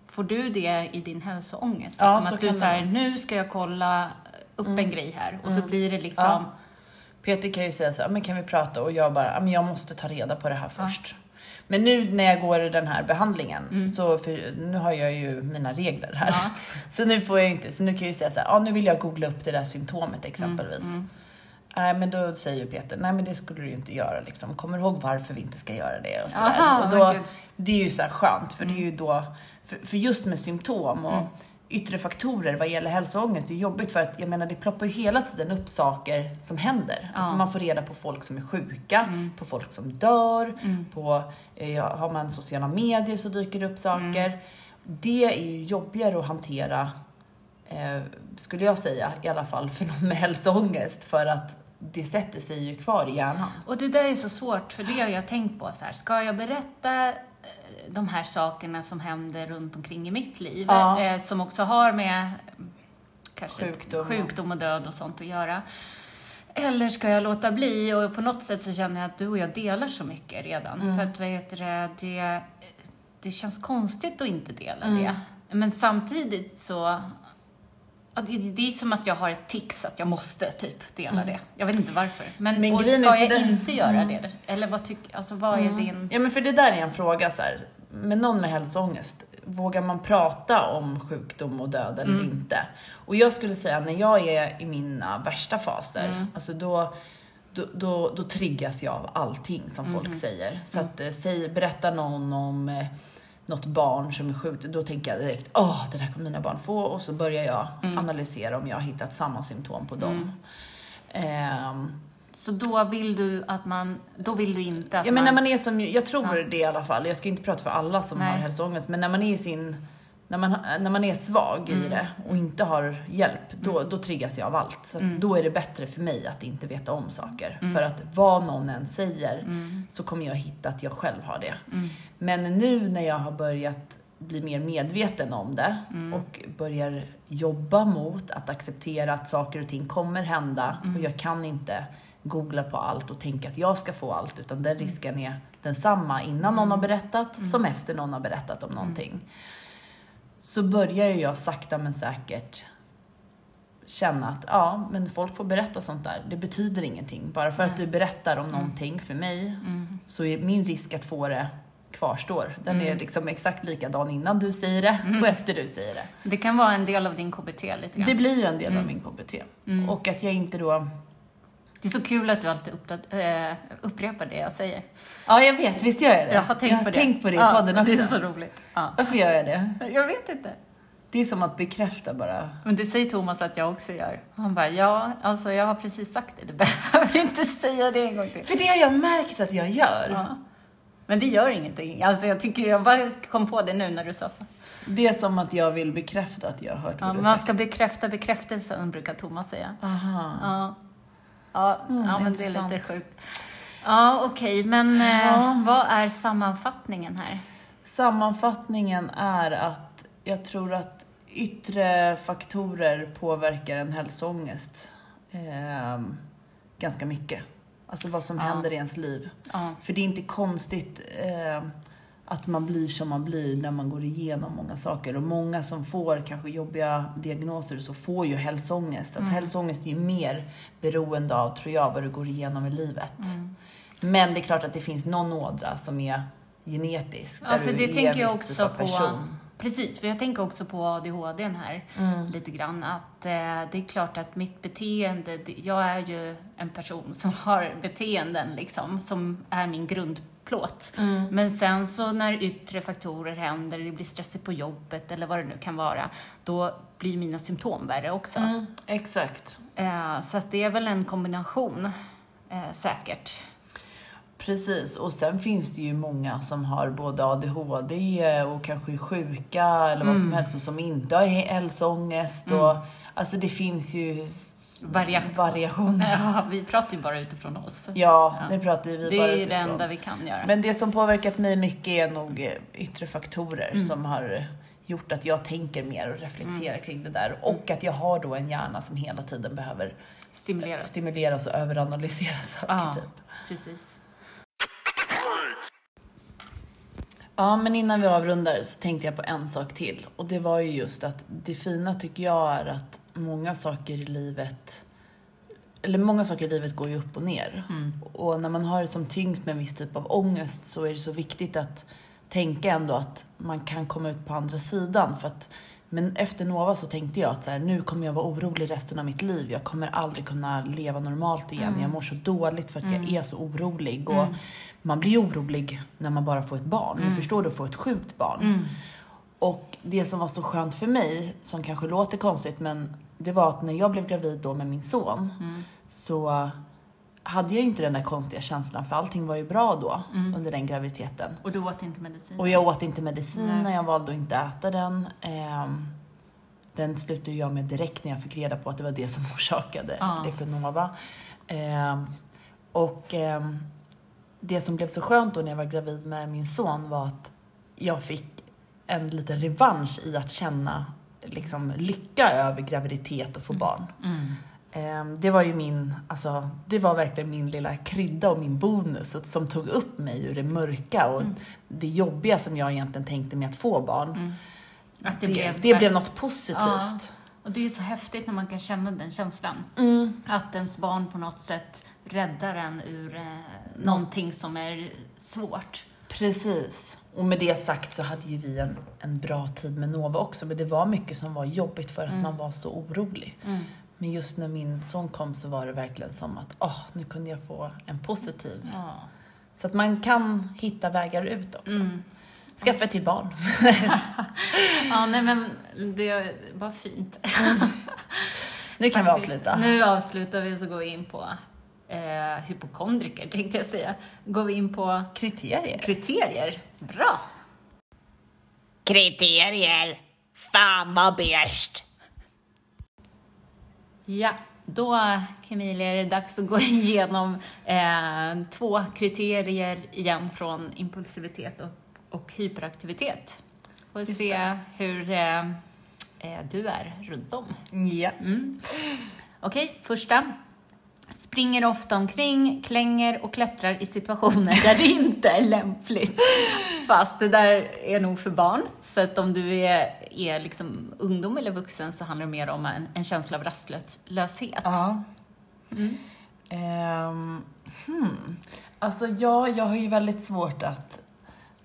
Får du det i din hälsoångest? Ja, liksom så att du säger, nu ska jag kolla upp en grej här. Och så blir det liksom... Ja. Peter kan ju säga så här, men kan vi prata? Och jag bara, "Ja, men jag måste ta reda på det här först. Men nu när jag går den här behandlingen, så för, nu har jag ju mina regler här. Ja. Så nu får jag inte, så nu kan jag ju säga så här, ja nu vill jag googla upp det där symptomet exempelvis. Nej men då säger ju Peter, nej men det skulle du ju inte göra liksom. Kommer du ihåg varför vi inte ska göra det? Och så där. Aha, och då, det är ju så här skönt, för det är ju då, för, för just med symptom och yttre faktorer vad gäller hälsoångest, är jobbigt för att jag menar det ploppar ju hela tiden upp saker som händer. Alltså man får reda på folk som är sjuka, på folk som dör, på, eh, har man sociala medier så dyker det upp saker. Det är ju jobbigare att hantera eh, skulle jag säga, i alla fall för någon med hälsoångest, för att det sätter sig ju kvar i hjärnan. Och det där är så svårt, för det har jag tänkt på. Så här, ska jag berätta de här sakerna som händer runt omkring i mitt liv, Ja. eh, som också har med kanske Sjukdom och- sjukdom och död och sånt att göra. Eller ska jag låta bli? Och på något sätt så känner jag att du och jag delar så mycket redan. Mm. Så att vad heter det, det, känns konstigt att inte dela Mm. det. Men samtidigt så det, det är som att jag har ett tics att jag måste typ dela det. Jag vet inte varför. Men, Mm. Men och ska jag det- Mm. inte göra det? Eller vad tycker, alltså vad är din... Ja men för det där är en fråga så här. med någon med hälsoångest, vågar man prata om sjukdom och död eller inte? Och jag skulle säga när jag är i mina värsta faser, alltså då då, då, då triggas jag av allting som folk säger. Så att eh, säg, berättar någon om eh, något barn som är sjukt, då tänker jag direkt, åh, det där kommer mina barn få. Och så börjar jag analysera om jag har hittat samma symptom på dem. Ehm, Så då vill du att man... Då vill du inte att Ja men man... när man är som, jag tror det i alla fall, jag ska inte prata för alla som Nej. har hälsoångest, men när man är i sin, när man, när man är svag Mm. i det och inte har hjälp, då, då triggas jag av allt. Så Mm. då är det bättre för mig att inte veta om saker. För att vad någon än säger Mm. så kommer jag hitta att jag själv har det. Men nu när jag har börjat bli mer medveten om det Mm. och börjar jobba mot att acceptera att saker och ting kommer hända Mm. och jag kan inte googla på allt och tänka att jag ska få allt utan den Mm. risken är densamma innan någon har berättat som efter någon har berättat Mm. om någonting. Så börjar ju jag sakta men säkert känna att ja, men folk får berätta sånt där. Det betyder ingenting. Bara för att du berättar om någonting för mig Mm. så är min risk att få det kvarstår. Den är liksom exakt likadan innan du säger det och efter du säger det. Det kan vara en del av din KBT lite grann. Det blir ju en del Mm. av min KBT. Och att jag inte då... Det är så kul att du alltid eh, upprepar det jag säger. Ja, jag vet. Visst gör jag det? Jag har tänkt jag har på det. tänkt på det i ja, podden också. Det är så roligt. Ja. Varför gör jag det? Jag vet inte. Det är som att bekräfta bara. Men det säger Thomas att jag också gör. Han bara, ja, alltså jag har precis sagt det. Du behöver inte säga det en gång till. För det har jag märkt att jag gör. Ja. Men det gör ingenting. Alltså jag tycker, jag bara kom på det nu när du sa så. Det är som att jag vill bekräfta att jag har hört Ja, vad du man sagt. ska bekräfta bekräftelsen, brukar Thomas säga. Aha. Ja, ja, ja men det är lite sjukt. Ja, okej, men eh, Ja. vad är sammanfattningen här? Sammanfattningen är att jag tror att yttre faktorer påverkar en hälsoångest eh, ganska mycket. Alltså vad som Ja. händer i ens liv. Ja. För det är inte konstigt. Eh, att man blir som man blir när man går igenom många saker. Och många som får kanske jobbiga diagnoser så får ju hälsoångest. Att hälsoångest är ju mer beroende av, tror jag, vad du går igenom i livet. Men det är klart att det finns någon ådra som är genetisk. Ja, för det tänker jag också på. person. Precis, för jag tänker också på ADHD här Mm. lite grann. Att eh, det är klart att mitt beteende, jag är ju en person som har beteenden liksom, som är min grundplåt. Mm. Men sen så när yttre faktorer händer, det blir stressigt på jobbet eller vad det nu kan vara, då blir mina symptom värre också. Mm, exakt. Eh, så att det är väl en kombination, eh, säkert. Precis, och sen finns det ju många som har både ADHD och kanske är sjuka eller vad Mm. som helst och som inte har hälsoångest. Och, alltså det finns ju Varia- variationer. Ja, vi pratar ju bara utifrån oss. Ja, det pratar vi det bara är det utifrån. enda vi kan göra. Men det som påverkat mig mycket är nog eh, yttre faktorer Mm. som har gjort att jag tänker mer och reflekterar Mm. kring det där. Och att jag har då en hjärna som hela tiden behöver Stimuleras. stimuleras och överanalysera saker. Ja, Typ. precis. Ja, men innan vi avrundar så tänkte jag på en sak till. Och det var ju just att det fina tycker jag är att många saker i livet eller många saker i livet går ju upp och ner. Och när man har det som tyngst med en viss typ av ångest så är det så viktigt att tänka ändå att man kan komma ut på andra sidan. För att, men efter Nova så tänkte jag att så här, nu kommer jag vara orolig resten av mitt liv. Jag kommer aldrig kunna leva normalt igen. Jag mår så dåligt för att jag är så orolig. Och Man blir orolig när man bara får ett barn. Men förstår du, att få ett sjukt barn. Och det som var så skönt för mig, som kanske låter konstigt, men det var att när jag blev gravid då med min son så hade jag ju inte den där konstiga känslan för allting var ju bra då under den graviditeten. Och du åt inte medicin? Och jag åt inte medicinen, jag valde att inte äta den. Ehm, den slutade jag med direkt när jag fick reda på att det var det som orsakade Ja. det för Nova. Ehm, och ehm, det som blev så skönt då när jag var gravid med min son var att jag fick en liten revansch i att känna liksom, lycka över graviditet och få barn. Mm. Ehm, Det var ju min, alltså, det var verkligen min lilla krydda och min bonus som tog upp mig ur det mörka och det jobbiga som jag egentligen tänkte med att få barn. Att det, Det, blev, det blev något positivt. Ja. Och det är ju så häftigt när man kan känna den känslan. Mm. Att ens barn på något sätt räddar en ur eh, någonting som är svårt. Precis. Och med det sagt så hade ju vi en, en bra tid med Nova också, men det var mycket som var jobbigt för att man var så orolig. Men just när min son kom så var det verkligen som att, åh, nu kunde jag få en positiv. Ja. Så att man kan hitta vägar ut också. Skaffa ett till barn. ja, nej men det var fint. Nu kan vi avsluta. Nu avslutar vi och så går vi in på eh, hypokondriker, tänkte jag säga. Går vi in på Kriterier. kriterier. Bra! Kriterier. Fan vad bäst. Ja, då Camilla är det dags att gå igenom eh, två kriterier igen från impulsivitet och, och hyperaktivitet. Och Just se hur eh, eh, du är runt om. Ja. Mm. Okej, första. Springer ofta omkring, klänger och klättrar i situationer där det inte är lämpligt. Fast det där är nog för barn. Så att om du är, är liksom ungdom eller vuxen så handlar det mer om en, en känsla av rastlöshet. Ja. Ehm, hmm. Alltså ja, jag har ju väldigt svårt att,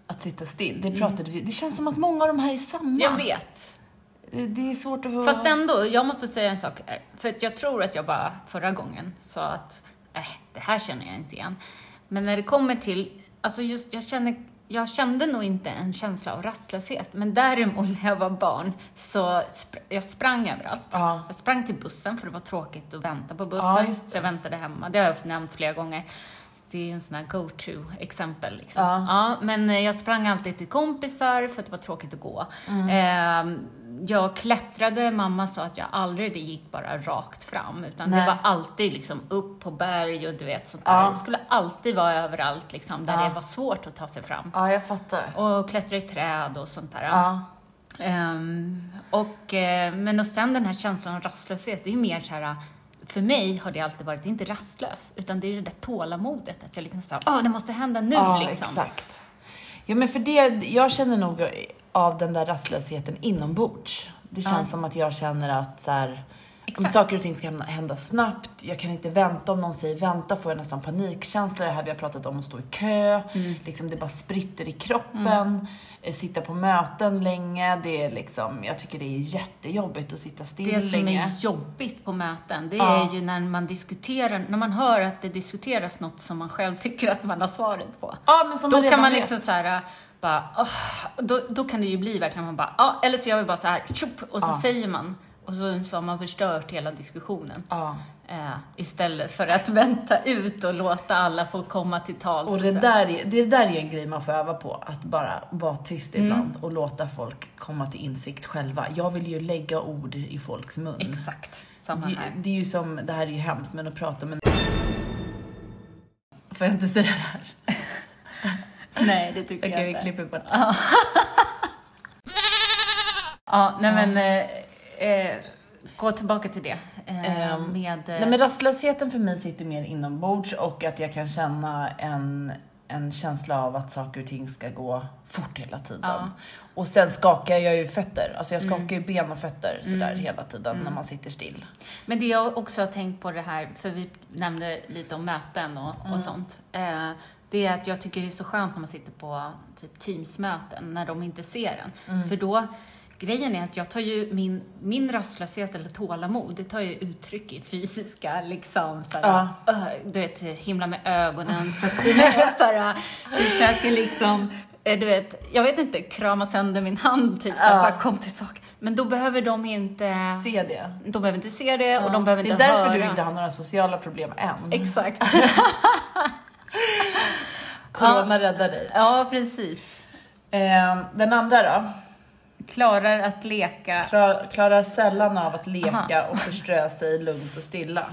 att sitta still. Det pratade vi Det känns som att många av de här är samma. Jag vet. Det är svårt att... Fast ändå, jag måste säga en sak. För att jag tror att jag bara förra gången sa att äh, det här känner jag inte igen. Men när det kommer till, alltså just jag känner jag kände nog inte en känsla av rastlöshet, men däremot när jag var barn så spr- jag sprang överallt. Ja. Jag sprang till bussen för det var tråkigt att vänta på Ja, bussen, det. så jag väntade hemma. Det har jag nämnt flera gånger. Det är en sån här go-to-exempel. Liksom. Ja. Ja, men jag sprang alltid till kompisar för att det var tråkigt att gå. Mm. Ehm, jag klättrade, mamma sa att jag aldrig gick bara rakt fram, utan Nej. det var alltid liksom upp på berg och du vet sånt där. Ja. Det skulle alltid vara överallt liksom, där Ja. det var svårt att ta sig fram. Ja, jag fattar. Och klättra i träd och sånt där. Ja. Ehm, och, eh, men och sen den här känslan av rastlöshet, det är ju mer så här, för mig har det alltid varit, det är inte rastlös, utan det är det där tålamodet, att jag liksom såhär, åh det måste hända nu ja, liksom. exakt. Ja men för det, jag känner nog av den där rastlösheten inombords. Det känns som att jag känner att så här, om saker och ting ska hända- snabbt, jag kan inte vänta. Om någon säger vänta får jag nästan panikkänsla. Det här vi har pratat om att stå i kö, Mm. liksom det bara spritter i kroppen. Eh, Sitta på möten länge, det är liksom, jag tycker det är jättejobbigt att sitta still Det som länge. är jobbigt på möten, det Ja. är ju när man diskuterar, när man hör att det diskuteras något som man själv tycker att man har svaret på. Ja, men som Då man kan man vet. liksom så här, bara, åh, då, då kan det ju bli verkligen man bara, ja, eller så gör vi bara så här, tjup, och så Ja. säger man, och så, så har man förstört hela diskussionen. Ja. Eh, istället för att vänta ut och låta alla få komma till tals. Och det där, är, det där är en grej man får öva på, att bara vara tyst Mm. ibland och låta folk komma till insikt själva. Jag vill ju lägga ord i folks mun. Exakt, samma Det, här. det är ju som, det här är ju hemskt, men att prata med Får jag inte säga det här? Nej, det tycker Okej, jag vi inte. klipper bort Ja, nej men, eh, eh, gå tillbaka till det. Eh, Ehm, med, eh, Nej men rastlösheten för mig sitter mer inombords och att jag kan känna en, en känsla av att saker och ting ska gå fort hela tiden. Ja. Och sen skakar jag ju fötter, alltså jag skakar Mm. ju ben och fötter sådär hela tiden när man sitter still. Men det jag också har tänkt på det här, för vi nämnde lite om möten och, Mm. och sånt. Eh, det är att jag tycker det är så skönt när man sitter på typ Teams-möten, när de inte ser en. Mm. För då, grejen är att jag tar ju min, min rastlöshet eller tålamod, det tar ju uttryck i fysiska liksom, såhär, Ja. du vet, himla med ögonen, så såhär, försöker liksom, eh, du vet, jag vet inte, krama sönder min hand, typ såhär, Ja. bara kom till sak. Men då behöver de inte Se det. de behöver inte se det och de behöver det är inte därför höra. du inte har några sociala problem än. Exakt. Corona räddar dig. ja, precis. Ehm, den andra då? Klarar att leka. Klar, klarar sällan av att leka och förströ sig lugnt och stilla.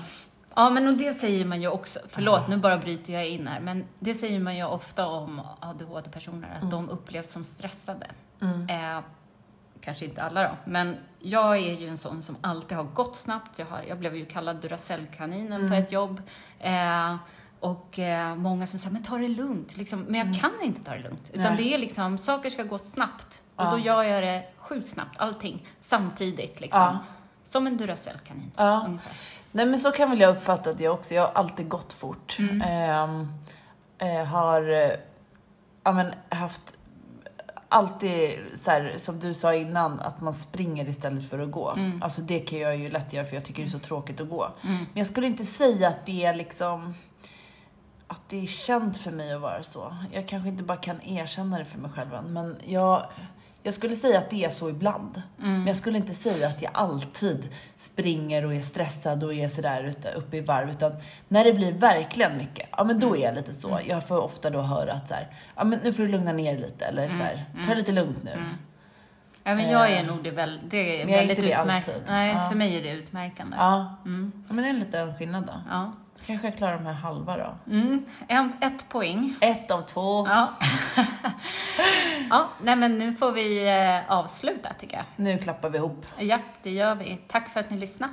Ja, men och det säger man ju också, förlåt nu bara bryter jag in här, men det säger man ju ofta om ADHD-personer, att de upplevs som stressade. Eh, kanske inte alla då, men jag är ju en sån som alltid har gått snabbt. Jag, har, jag blev ju kallad Duracellkaninen på ett jobb. Eh, och eh, många som säger, men ta det lugnt. Liksom. Men jag kan inte ta det lugnt. Utan Nej. det är liksom, saker ska gå snabbt. Och Ja. då gör jag det sjukt snabbt, allting, samtidigt liksom. Ja. Som en Duracellkanin, Ja. ungefär. Nej men så kan väl jag uppfatta det också. Jag har alltid gått fort. Mm. Ehm, eh, har eh, ja, men, haft alltid så här, som du sa innan, att man springer istället för att gå. Mm. Alltså det kan jag ju lätt göra för jag tycker det är så tråkigt att gå. Men jag skulle inte säga att det är liksom att det är känt för mig att vara så. Jag kanske inte bara kan erkänna det för mig själv än, men jag, jag skulle säga att det är så ibland. Men jag skulle inte säga att jag alltid springer och är stressad och är sådär uppe i varv. Utan när det blir verkligen mycket, ja men då är jag lite så. Jag får ofta då höra att så här, ja men nu får du lugna ner lite. Eller så här, ta det lite lugnt nu. Ja, men jag är Eh, nog det väl, det är men jag är väldigt inte det utmärkande. Nej, Ja. för mig är det utmärkande. Ja. Mm. ja, men det är en liten skillnad då. Ja. Kanske jag klarar de här halva då. Mm. En, ett poäng. Ett av två. Ja. ja, nej men nu får vi eh, avsluta tycker jag. Nu klappar vi ihop. Ja, det gör vi. Tack för att ni lyssnade.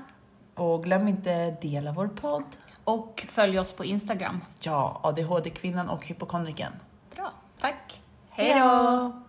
Och glöm inte dela vår podd. Och följ oss på Instagram. Ja, ADHD-kvinnan och hypokondriken. Bra, tack. Hej då!